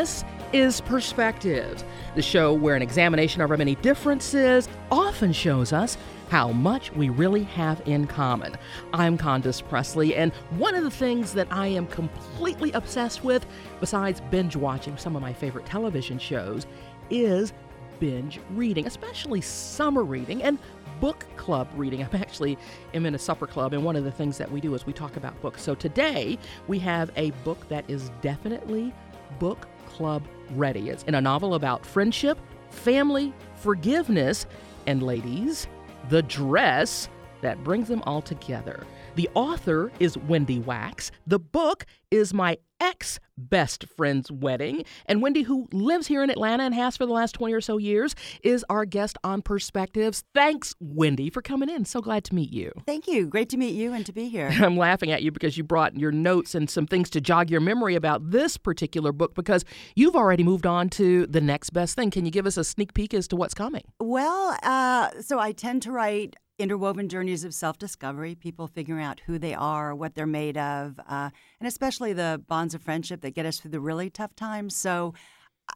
This is Perspectives, the show where an examination of our many differences often shows us how much we really have in common. I'm Condace Pressley, and one of the things that I am completely obsessed with, besides binge watching some of my favorite television shows, is binge reading, especially summer reading and book club reading. I'm actually am in a supper club, and one of the things that we do is we talk about books. So today we have a book that is definitely book club ready. It's in a novel about friendship, family, forgiveness, and ladies, the dress that brings them all together. The author is Wendy Wax. The book is My Ex Best Friend's Wedding. And Wendy, who lives here in Atlanta and has for the last 20 or so years, is our guest on Perspectives. Thanks, Wendy, for coming in. So glad to meet you. Thank you. Great to meet you and to be here. I'm laughing at you because you brought your notes and some things to jog your memory about this particular book because you've already moved on to the next best thing. Can you give us a sneak peek as to what's coming? Well, uh, so I tend to write interwoven journeys of self discovery, people figuring out who they are, what they're made of, uh, and especially the bonds of friendship that get us through the really tough times. So,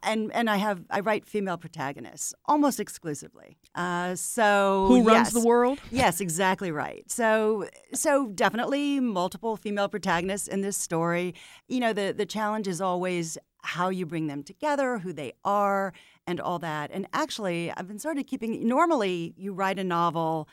and and I have I write female protagonists almost exclusively. Uh, so who runs yes. the world? Yes, exactly right. So so definitely multiple female protagonists in this story. You know the the challenge is always how you bring them together, who they are, and all that. And actually, I've been sort of keeping. Normally, you write a novel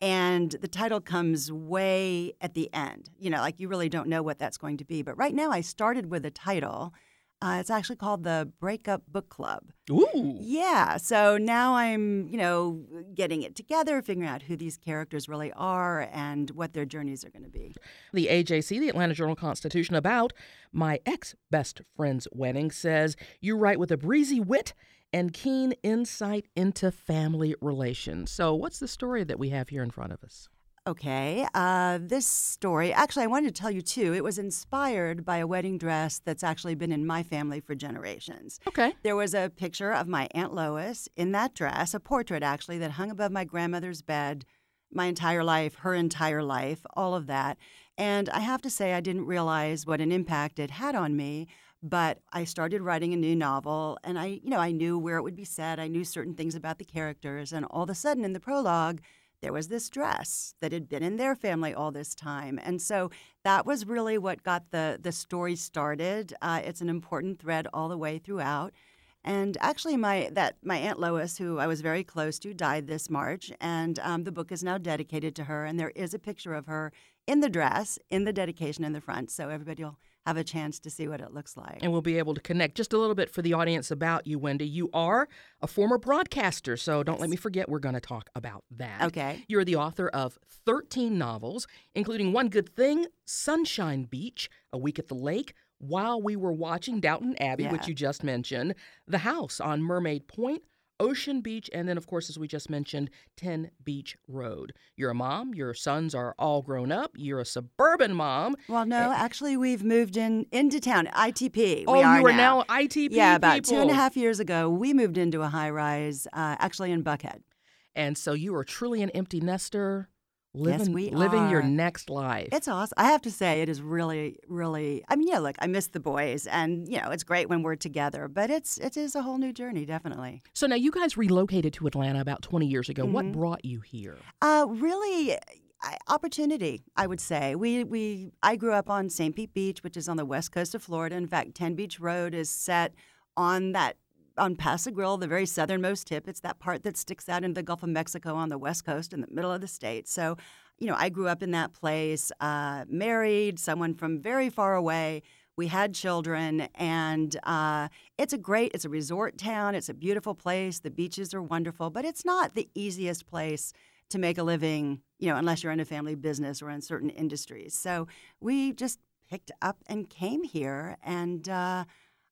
and the title comes way at the end. You know, like you really don't know what that's going to be. But right now, I started with a title. Uh, it's actually called the Breakup Book Club. Ooh. Yeah. So now I'm, you know, getting it together, figuring out who these characters really are and what their journeys are going to be. The AJC, the Atlanta Journal Constitution, about my ex best friend's wedding says you write with a breezy wit and keen insight into family relations. So, what's the story that we have here in front of us? Okay. Uh, this story, actually, I wanted to tell you too, it was inspired by a wedding dress that's actually been in my family for generations. Okay. There was a picture of my Aunt Lois in that dress, a portrait actually, that hung above my grandmother's bed my entire life, her entire life, all of that. And I have to say, I didn't realize what an impact it had on me but I started writing a new novel and I, you know, I knew where it would be set. I knew certain things about the characters and all of a sudden in the prologue there was this dress that had been in their family all this time. And so that was really what got the the story started. Uh, it's an important thread all the way throughout. And actually, my that my aunt Lois, who I was very close to, died this March, and um, the book is now dedicated to her. And there is a picture of her in the dress in the dedication in the front, so everybody will have a chance to see what it looks like. And we'll be able to connect just a little bit for the audience about you, Wendy. You are a former broadcaster, so don't yes. let me forget we're going to talk about that. Okay. You're the author of 13 novels, including One Good Thing, Sunshine Beach, A Week at the Lake, While We Were Watching Downton Abbey, yeah. which you just mentioned, The House on Mermaid Point, Ocean Beach, and then, of course, as we just mentioned, 10 Beach Road. You're a mom. Your sons are all grown up. You're a suburban mom. Well, no, actually, we've moved in into town. ITP. Oh, are you are now. now ITP. Yeah, about people. two and a half years ago, we moved into a high rise, uh, actually in Buckhead. And so you are truly an empty nester living, yes, we living are. your next life. It's awesome. I have to say, it is really, really. I mean, yeah, look, I miss the boys, and you know, it's great when we're together. But it's it is a whole new journey, definitely. So now you guys relocated to Atlanta about 20 years ago. Mm-hmm. What brought you here? Uh, really. Opportunity, I would say. We we I grew up on St. Pete Beach, which is on the west coast of Florida. In fact, Ten Beach Road is set on that on Pass-a-Grille, the very southernmost tip. It's that part that sticks out into the Gulf of Mexico on the west coast in the middle of the state. So, you know, I grew up in that place, uh, married someone from very far away. We had children, and uh, it's a great, it's a resort town. It's a beautiful place. The beaches are wonderful, but it's not the easiest place to make a living, you know, unless you're in a family business or in certain industries. So we just picked up and came here, and uh,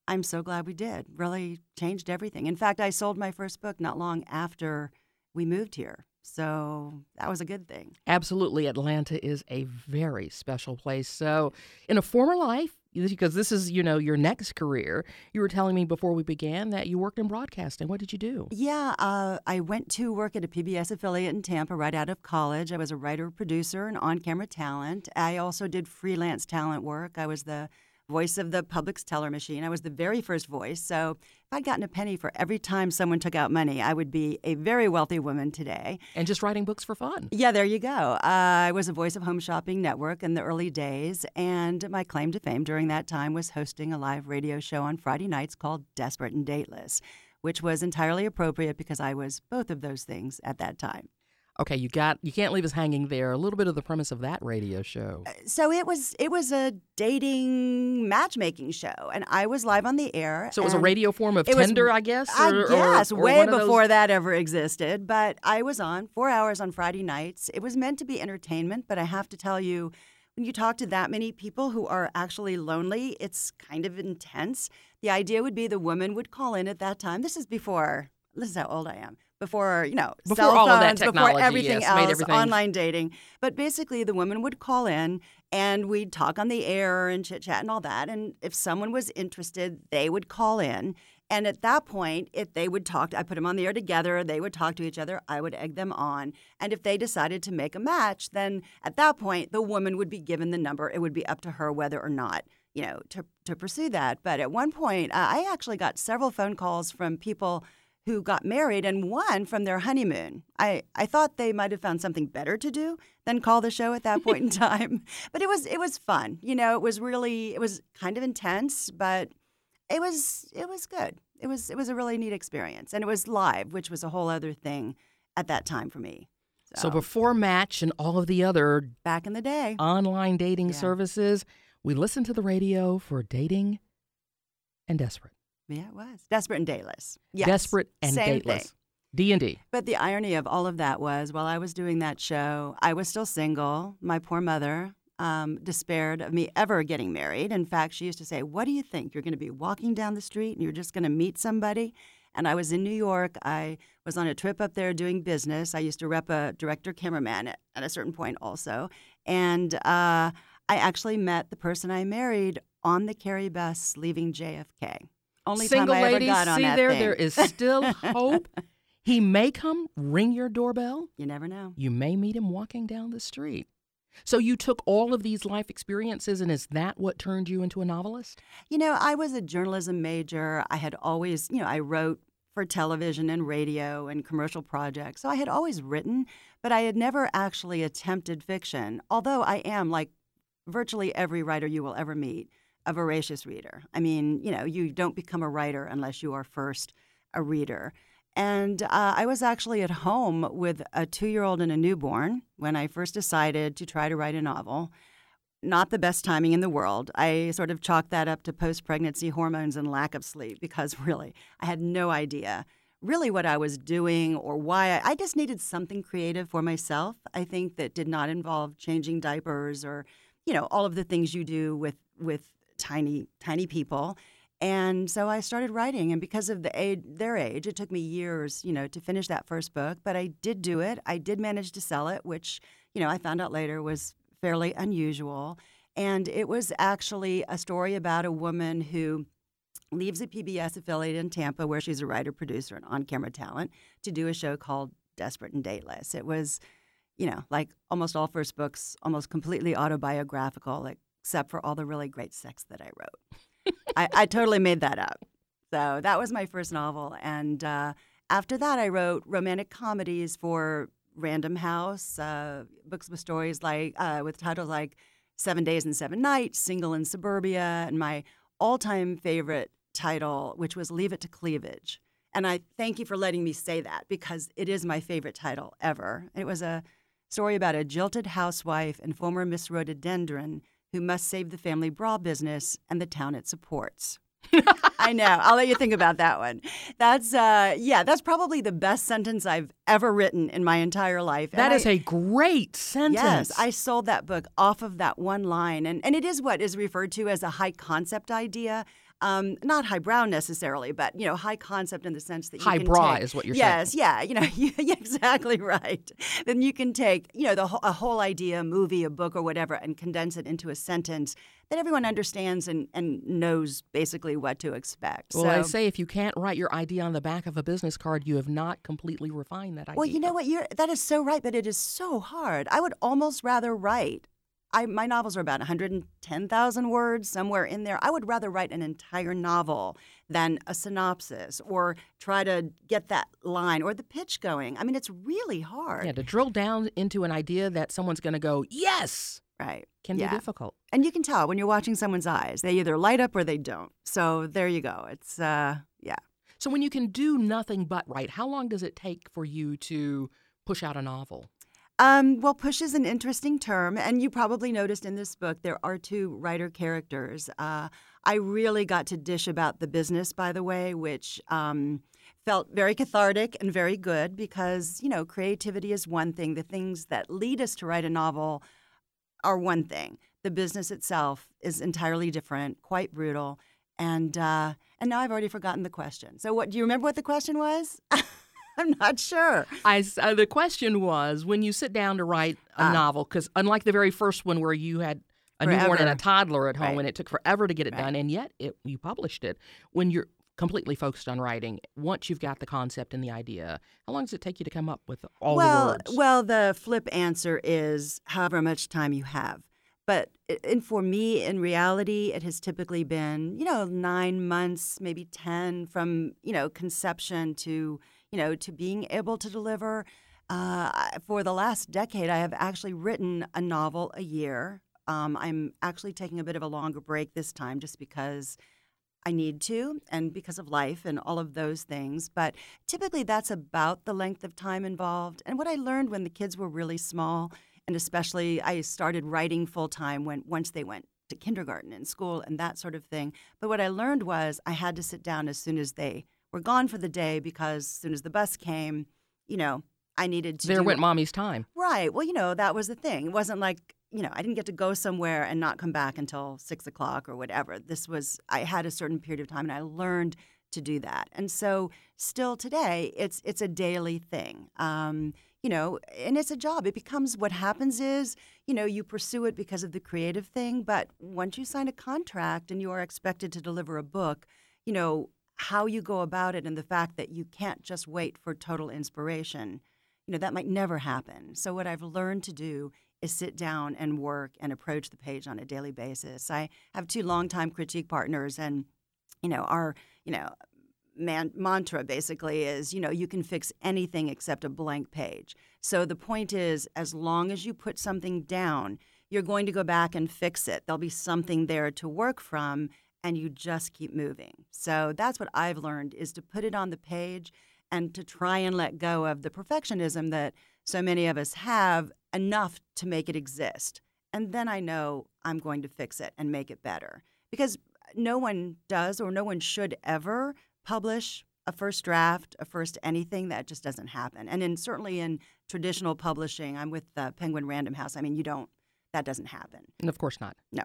I'm so glad we did. Really changed everything. In fact, I sold my first book not long after we moved here. So that was a good thing. Absolutely. Atlanta is a very special place. So, in a former life, because this is, you know, your next career, you were telling me before we began that you worked in broadcasting. What did you do? Yeah, uh, I went to work at a PBS affiliate in Tampa right out of college. I was a writer, producer, and on camera talent. I also did freelance talent work. I was the voice of the Publix teller machine. I was the very first voice. So if I'd gotten a penny for every time someone took out money, I would be a very wealthy woman today. And just writing books for fun. Yeah, there you go. Uh, I was a voice of Home Shopping Network in the early days, and my claim to fame during that time was hosting a live radio show on Friday nights called Desperate and Dateless, which was entirely appropriate because I was both of those things at that time. Okay, you got you can't leave us hanging there. A little bit of the premise of that radio show. Uh, so it was it was a dating matchmaking show, and I was live on the air. So it was a radio form of was- Tinder, I guess. I or- or- guess or way one of those- before that ever existed. But I was on four hours on Friday nights. It was meant to be entertainment, but I have to tell you, when you talk to that many people who are actually lonely, it's kind of intense. The idea would be the woman would call in at that time. This is before. This is how old I am. Before you know, Before cell all of that phones, technology, before everything yes, else, everything- online dating. But basically, the woman would call in and we'd talk on the air and chit chat and all that. And if someone was interested, they would call in. And at that point, if they would talk, I put them on the air together, they would talk to each other, I would egg them on. And if they decided to make a match, then at that point, the woman would be given the number. It would be up to her whether or not, you know, to, to pursue that. But at one point, uh, I actually got several phone calls from people who got married and one from their honeymoon. I, I thought they might have found something better to do than call the show at that point in time. But it was it was fun. You know, it was really it was kind of intense, but it was it was good. It was it was a really neat experience. And it was live, which was a whole other thing at that time for me. So before Match and all of the other back in the day. online dating Yeah. services, we listened to the radio for dating and desperate. Yeah, it was. Desperate and Dateless. Yes. Desperate and Same dateless. thing. D and D. But the irony of all of that was while I was doing that show, I was still single. My poor mother um, despaired of me ever getting married. In fact, she used to say, What do you think? You're going to be walking down the street and you're just going to meet somebody? And I was in New York. I was on a trip up there doing business. I used to rep a director cameraman at, at a certain point also. And uh, I actually met the person I married on the Carey bus leaving JFK. Only Single time I ever ladies, got on see that there, thing. there is still hope. he may come ring your doorbell. You never know. You may meet him walking down the street. So you took all of these life experiences, and is that what turned you into a novelist? You know, I was a journalism major. I had always, you know, I wrote for television and radio and commercial projects. So I had always written, but I had never actually attempted fiction, although I am, like virtually every writer you will ever meet, a voracious reader. I mean, you know, you don't become a writer unless you are first a reader. And uh, I was actually at home with a two year old and a newborn when I first decided to try to write a novel not the best timing in the world. I sort of chalked that up to post pregnancy hormones and lack of sleep because really, I had no idea really what I was doing or why. I, I just needed something creative for myself. I think that did not involve changing diapers or, you know, all of the things you do with with tiny tiny people. And so I started writing, and because of the age, their age, it took me years, you know, to finish that first book. But I did do it. I did manage to sell it, which, you know, I found out later was fairly unusual. And it was actually a story about a woman who leaves a PBS affiliate in Tampa, where she's a writer, producer, and on camera talent, to do a show called Desperate and Dateless. It was, you know, like almost all first books, almost completely autobiographical, except for all the really great sex that I wrote. I, I totally made that up. So that was my first novel. And uh, after that, I wrote romantic comedies for Random House, uh, books with stories like, uh, with titles like Seven Days and Seven Nights, Single in Suburbia, and my all time favorite title, which was Leave It to Cleavage. And I thank you for letting me say that because it is my favorite title ever. It was a story about a jilted housewife and former Miss Rhododendron who must save the family bra business and the town it supports. I know. I'll let you think about that one. That's uh yeah, that's probably the best sentence I've ever written in my entire life. That And is I- a great sentence. Yes, I sold that book off of that one line. And, and it is what is referred to as a high concept idea. Um, not highbrow necessarily, but you know, high concept in the sense that you can Highbrow take- is what you're yes, saying. yeah, you know, yeah, exactly right. Then you can take you know the whole, a whole idea, a movie, a book, or whatever, and condense it into a sentence that everyone understands and, and knows basically what to expect. Well, so, I say if you can't write your idea on the back of a business card, you have not completely refined that idea. Well, you know what? You're that is so right, but it is so hard. I would almost rather write. I my novels are about 110,000 words somewhere in there. I would rather write an entire novel than a synopsis or try to get that line or the pitch going. I mean, it's really hard. Yeah, to drill down into an idea that someone's going to go, "Yes." Right. Can Yeah. be difficult. And you can tell when you're watching someone's eyes. They either light up or they don't. So there you go. It's uh yeah. So when you can do nothing but write, how long does it take for you to push out a novel? Um, well, push is an interesting term, and you probably noticed in this book there are two writer characters. Uh, I really got to dish about the business, by the way, which um, felt very cathartic and very good because, you know, creativity is one thing. The things that lead us to write a novel are one thing. The business itself is entirely different, quite brutal. And uh, and now I've already forgotten the question. So, what do you remember? What the question was? I'm not sure. I uh, the question was when you sit down to write a Ah. novel, because unlike the very first one where you had a newborn and a toddler at home Right. and it took forever to get it Right. done, and yet it, you published it. When you're completely focused on writing, once you've got the concept and the idea, how long does it take you to come up with all well, the words? Well, the flip answer is however much time you have. But and for me, in reality, it has typically been you know nine months, maybe ten, from you know conception to you know to being able to deliver. Uh, for the last decade, I have actually written a novel a year. Um, I'm actually taking a bit of a longer break this time, just because I need to, and because of life and all of those things. But typically, that's about the length of time involved. And what I learned when the kids were really small, and especially I started writing full time when once they went to kindergarten and school and that sort of thing. But what I learned was I had to sit down as soon as they were gone for the day because as soon as the bus came, you know, I needed to. there do went mommy's time. Right. Well, you know, that was the thing. It wasn't like, you know, I didn't get to go somewhere and not come back until six o'clock or whatever. This was, I had a certain period of time and I learned to do that. And so still today, it's, it's a daily thing. Um, you know, and it's a job. It becomes what happens is, you know, you pursue it because of the creative thing. But once you sign a contract and you are expected to deliver a book, you know, how you go about it and the fact that you can't just wait for total inspiration. You know that might never happen. So what i've learned to do is sit down and work and approach the page on a daily basis. I have two longtime critique partners and you know our you know man, mantra basically is you know you can fix anything except a blank page. So the point is as long as you put something down you're going to go back and fix it. There'll be something there to work from and you just keep moving so that's what i've learned is to put it on the page and to try and let go of the perfectionism that so many of us have enough to make it exist. And then I know I'm going to fix it and make it better. Because no one does or no one should ever publish a first draft, a first anything. That just doesn't happen. And in certainly in traditional publishing, I'm with the Penguin Random House. I mean, you don't, that doesn't happen. And of course not. No.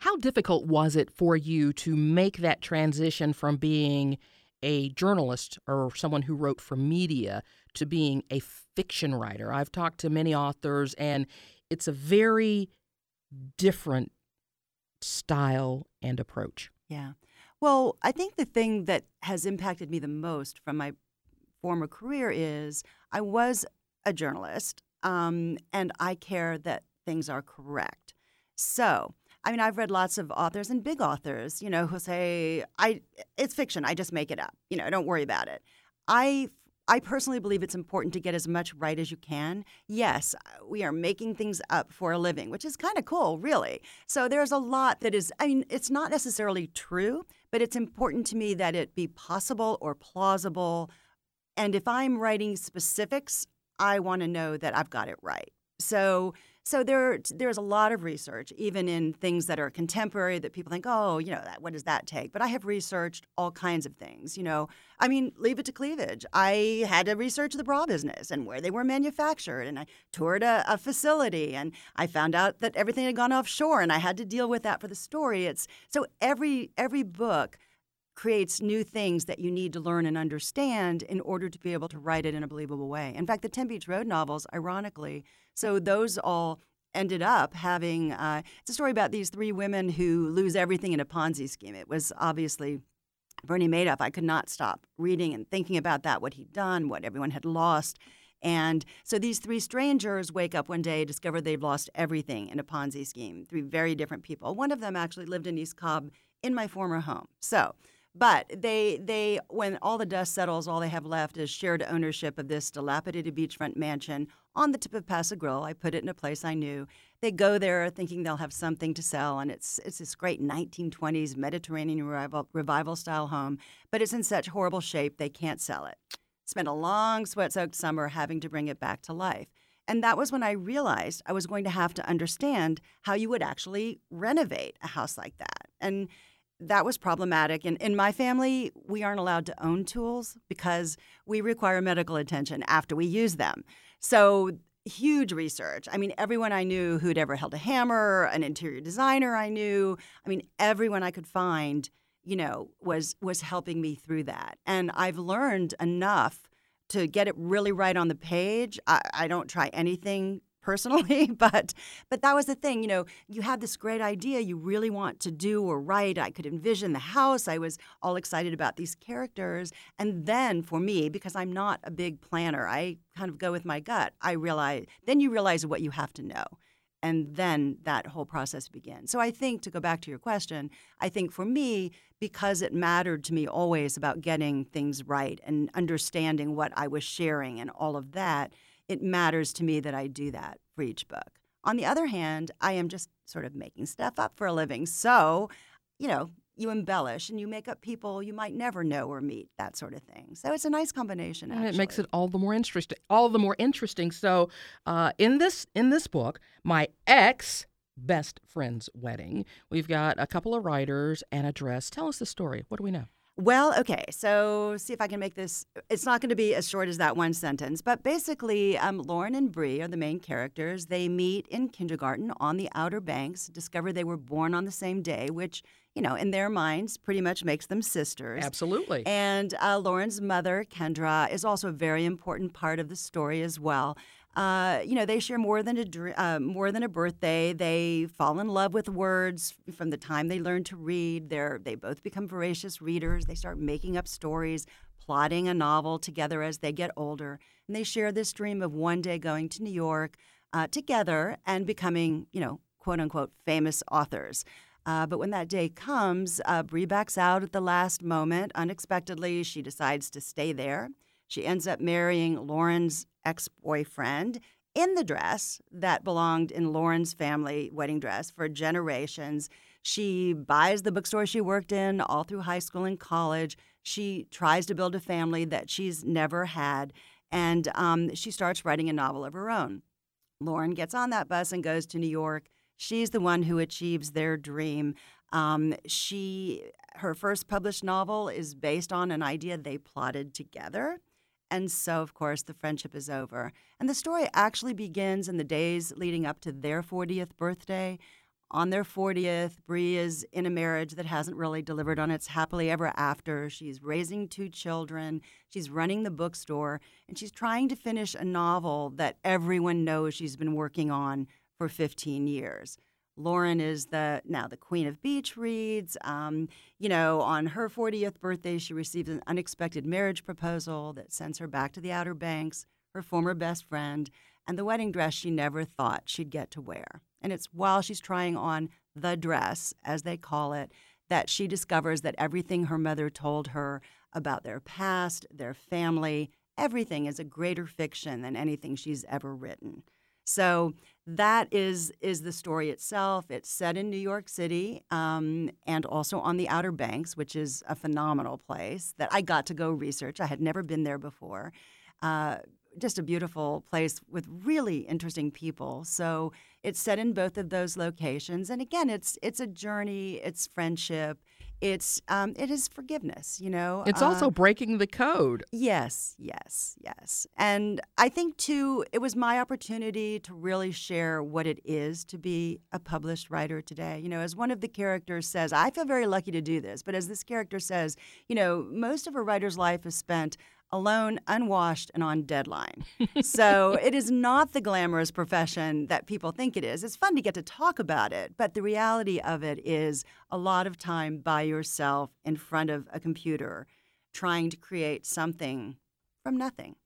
How difficult was it for you to make that transition from being a journalist or someone who wrote for media to being a fiction writer? I've talked to many authors, and it's a very different style and approach. Yeah. Well, I think the thing that has impacted me the most from my former career is I was a journalist um, and I care that things are correct. So, I mean, I've read lots of authors and big authors, you know, who say, I, it's fiction, I just make it up, you know, don't worry about it. I I personally believe it's important to get as much right as you can. Yes, uh, we are making things up for a living, which is kind of cool, really. So there's a lot that is, I mean, it's not necessarily true, but it's important to me that it be possible or plausible. And if I'm writing specifics, I want to know that I've got it right. So, so there, there's a lot of research, even in things that are contemporary, that people think, oh, you know, that, what does that take? But I have researched all kinds of things. You know, I mean, leave it to cleavage. I had to research the bra business and where they were manufactured, and I toured a, a facility, and I found out that everything had gone offshore, and I had to deal with that for the story. It's so every every book creates new things that you need to learn and understand in order to be able to write it in a believable way. In fact, the Ten Beach Road novels, ironically, so those all ended up having uh, it's a story about these three women who lose everything in a Ponzi scheme. It was obviously Bernie Madoff. I could not stop reading and thinking about that, what he'd done, what everyone had lost. And so these three strangers wake up one day, discover they've lost everything in a Ponzi scheme. Three very different people. One of them actually lived in East Cobb in my former home. So, but they they when all the dust settles, all they have left is shared ownership of this dilapidated beachfront mansion on the tip of Pass-a-Grille. I put it in a place I knew. They go there thinking they'll have something to sell, and it's it's this great 1920s Mediterranean revival, revival style home, but it's in such horrible shape they can't sell it. Spent a long sweat soaked summer having to bring it back to life. And that was when I realized I was going to have to understand how you would actually renovate a house like that. And that was problematic. And in my family, we aren't allowed to own tools because we require medical attention after we use them. So, huge research. I mean, everyone I knew who'd ever held a hammer, an interior designer I knew, I mean, everyone I could find, you know, was was helping me through that. And I've learned enough to get it really right on the page. I, I don't try anything personally, but but that was the thing. You know, you had this great idea you really want to do or write. I could envision the house. I was all excited about these characters, and then for me, because I'm not a big planner, I kind of go with my gut. I realize then you realize what you have to know. And then that whole process begins. So I think to go back to your question, I think for me, because it mattered to me always about getting things right and understanding what I was sharing and all of that, it matters to me that I do that for each book. On the other hand, I am just sort of making stuff up for a living. So, you know, you embellish and you make up people you might never know or meet, that sort of thing. So it's a nice combination. And it makes it all the more interesting. All the more interesting. So, uh, in this in this book, my ex best friend's wedding, we've got a couple of writers and a dress. Tell us the story. What do we know? Well, okay, so see if I can make this. It's not going to be as short as that one sentence, but basically, um, Lauren and Bree are the main characters. They meet in kindergarten on the Outer Banks, discover they were born on the same day, which, you know, in their minds pretty much makes them sisters. Absolutely. And uh, Lauren's mother, Kendra, is also a very important part of the story as well. Uh, you know, they share more than a uh, more than a birthday. They fall in love with words from the time they learn to read. They're they both become voracious readers. They start making up stories, plotting a novel together as they get older, and they share this dream of one day going to New York uh, together and becoming, you know, quote unquote famous authors. Uh, but when that day comes, uh, Bree backs out at the last moment. Unexpectedly, she decides to stay there. She ends up marrying Lauren's ex boyfriend in the dress that belonged in Lauren's family wedding dress for generations. She buys the bookstore she worked in all through high school and college. She tries to build a family that she's never had, and um, she starts writing a novel of her own. Lauren gets on that bus and goes to New York. She's the one who achieves their dream. Um, she her first published novel is based on an idea they plotted together. And so, of course, the friendship is over. And the story actually begins in the days leading up to their 40th birthday. On their 40th, Bree is in a marriage that hasn't really delivered on its happily ever after. She's raising two children, she's running the bookstore, and she's trying to finish a novel that everyone knows she's been working on for 15 years. Lauren is the now the queen of beach reads. Um, you know, on her 40th birthday, she receives an unexpected marriage proposal that sends her back to the Outer Banks, her former best friend, and the wedding dress she never thought she'd get to wear. And it's while she's trying on the dress, as they call it, that she discovers that everything her mother told her about their past, their family, everything is a greater fiction than anything she's ever written. So that is is the story itself. It's set in New York City um, and also on the Outer Banks, which is a phenomenal place that I got to go research. I had never been there before. Uh, just a beautiful place with really interesting people. So it's set in both of those locations, and again, it's it's a journey. It's friendship it's um, it is forgiveness you know it's uh, also breaking the code. Yes yes yes. And i think too it was my opportunity to really share what it is to be a published writer today. You know as one of the characters says i feel very lucky to do this but as this character says you know most of a writer's life is spent alone, unwashed, and on deadline. so it is not the glamorous profession that people think it is. It's fun to get to talk about it, but the reality of it is a lot of time by yourself in front of a computer trying to create something from nothing.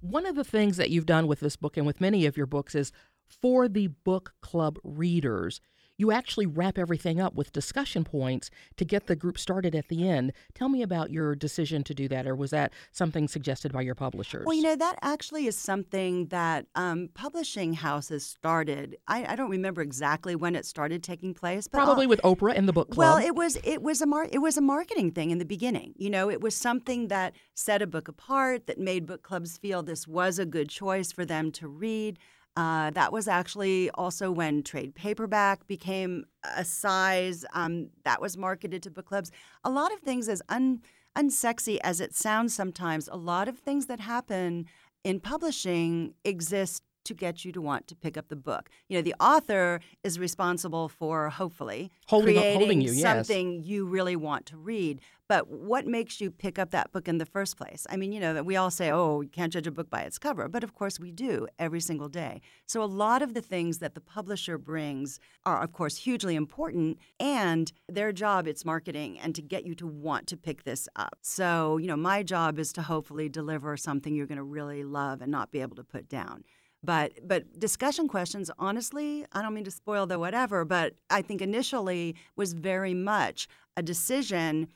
One of the things that you've done with this book and with many of your books is for the book club readers you actually wrap everything up with discussion points to get the group started at the end. Tell me about your decision to do that, or was that something suggested by your publishers? Well, you know, that actually is something that um, publishing houses started. I, I, don't remember exactly when it started taking place, but probably I'll, with Oprah and the book club. Well, it was it was a mar- it was a marketing thing in the beginning. You know, it was something that set a book apart, that made book clubs feel this was a good choice for them to read. Uh, that was actually also when trade paperback became a size um, that was marketed to book clubs. A lot of things, as un, unsexy as it sounds sometimes, a lot of things that happen in publishing exist to get you to want to pick up the book. You know, the author is responsible for hopefully holding, creating holding you, something yes. you really want to read. But what makes you pick up that book in the first place? I mean, you know, that we all say, oh, you can't judge a book by its cover. But of course, we do every single day. So a lot of the things that the publisher brings are, of course, hugely important. And their job, it's marketing and to get you to want to pick this up. So, you know, my job is to hopefully deliver something you're going to really love and not be able to put down. But but discussion questions, honestly, I don't mean to spoil the whatever, but I think initially was very much a decision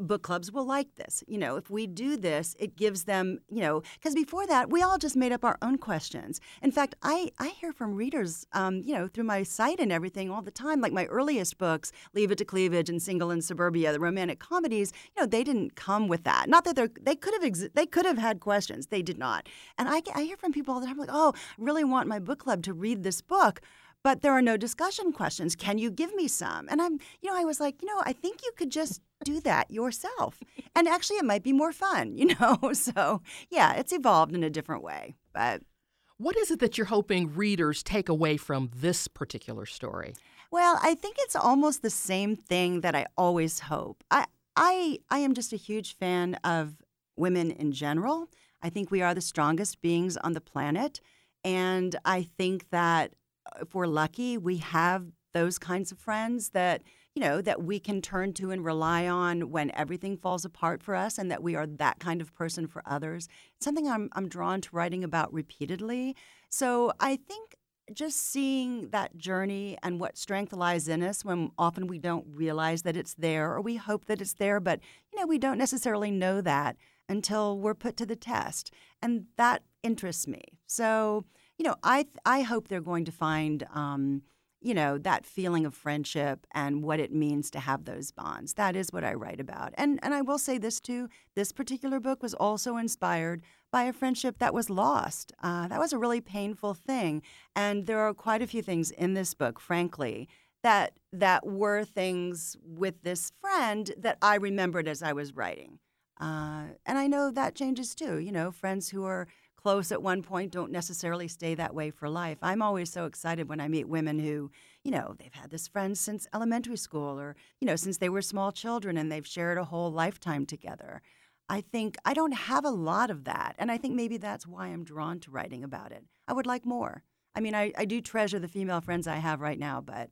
book clubs will like this. You know, if we do this, it gives them, you know, because before that, we all just made up our own questions. In fact, I, I hear from readers, um, you know, through my site and everything all the time. Like my earliest books, Leave It to Cleavage and Single in Suburbia, the romantic comedies, you know, they didn't come with that. Not that they're, they could have, exi- they could have had questions. They did not. And I, I hear from people all the time, like, oh, I really want my book club to read this book but there are no discussion questions. Can you give me some? And I'm, you know, I was like, you know, I think you could just do that yourself. And actually, it might be more fun, you know? So, yeah, it's evolved in a different way. But what is it that you're hoping readers take away from this particular story? Well, I think it's almost the same thing that I always hope. I, I, I am just a huge fan of women in general. I think we are the strongest beings on the planet. And I think that if we're lucky, we have those kinds of friends that you know that we can turn to and rely on when everything falls apart for us and that we are that kind of person for others. It's something i'm, I'm drawn to writing about repeatedly. So i think just seeing that journey and what strength lies in us when often we don't realize that it's there or we hope that it's there but you know we don't necessarily know that until we're put to the test. And that interests me. So you know, I I hope they're going to find, um, you know, that feeling of friendship and what it means to have those bonds. That is what I write about. And and I will say this too: this particular book was also inspired by a friendship that was lost. Uh, that was a really painful thing, and there are quite a few things in this book, frankly. That that were things with this friend that I remembered as I was writing, uh, and I know that changes too. You know, friends who are close at one point don't necessarily stay that way for life. I'm always so excited when I meet women who, you know, they've had this friend since elementary school or, you know, since they were small children and they've shared a whole lifetime together. I think I don't have a lot of that. And I think maybe that's why I'm drawn to writing about it. I would like more. I mean, I, I do treasure the female friends I have right now, but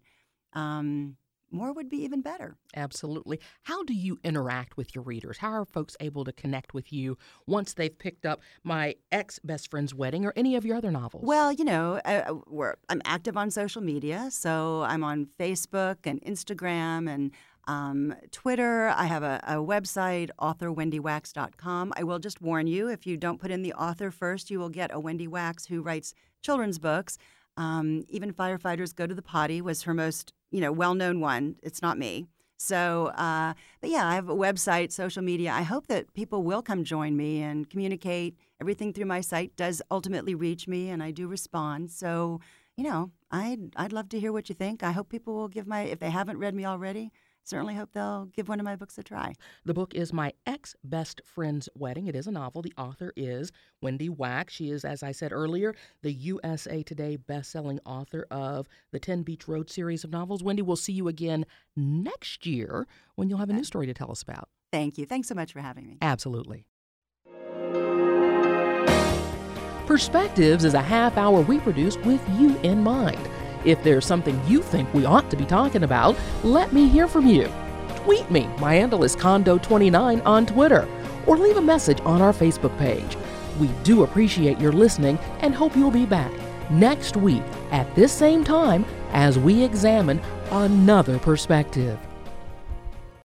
um, more would be even better. Absolutely. How do you interact with your readers? How are folks able to connect with you once they've picked up my ex best friend's wedding or any of your other novels? Well, you know, uh, uh I'm active on social media, so I'm on Facebook and Instagram and um, Twitter. I have a, a website, authorwendywax.com. I will just warn you if you don't put in the author first, you will get a Wendy Wax who writes children's books. Um, even firefighters go to the potty was her most you know well-known one. It's not me. So, uh, but yeah, I have a website, social media. I hope that people will come join me and communicate. Everything through my site does ultimately reach me, and I do respond. So, you know, I'd I'd love to hear what you think. I hope people will give my if they haven't read me already, certainly hope they'll give one of my books a try. The book is My Ex Best Friend's Wedding. It is a novel. The author is Wendy Wax. She is, as I said earlier, the USA Today best-selling author of the 10 Beach Road series of novels. Wendy, we'll see you again next year when you'll have a new story to tell us about. Thank you. Thanks so much for having me. Absolutely. Perspectives is a half hour we produce with you in mind. If there's something you think we ought to be talking about, let me hear from you. Tweet me. My handle is Condo29 on Twitter. Or leave a message on our Facebook page. We do appreciate your listening and hope you'll be back next week at this same time as we examine another perspective.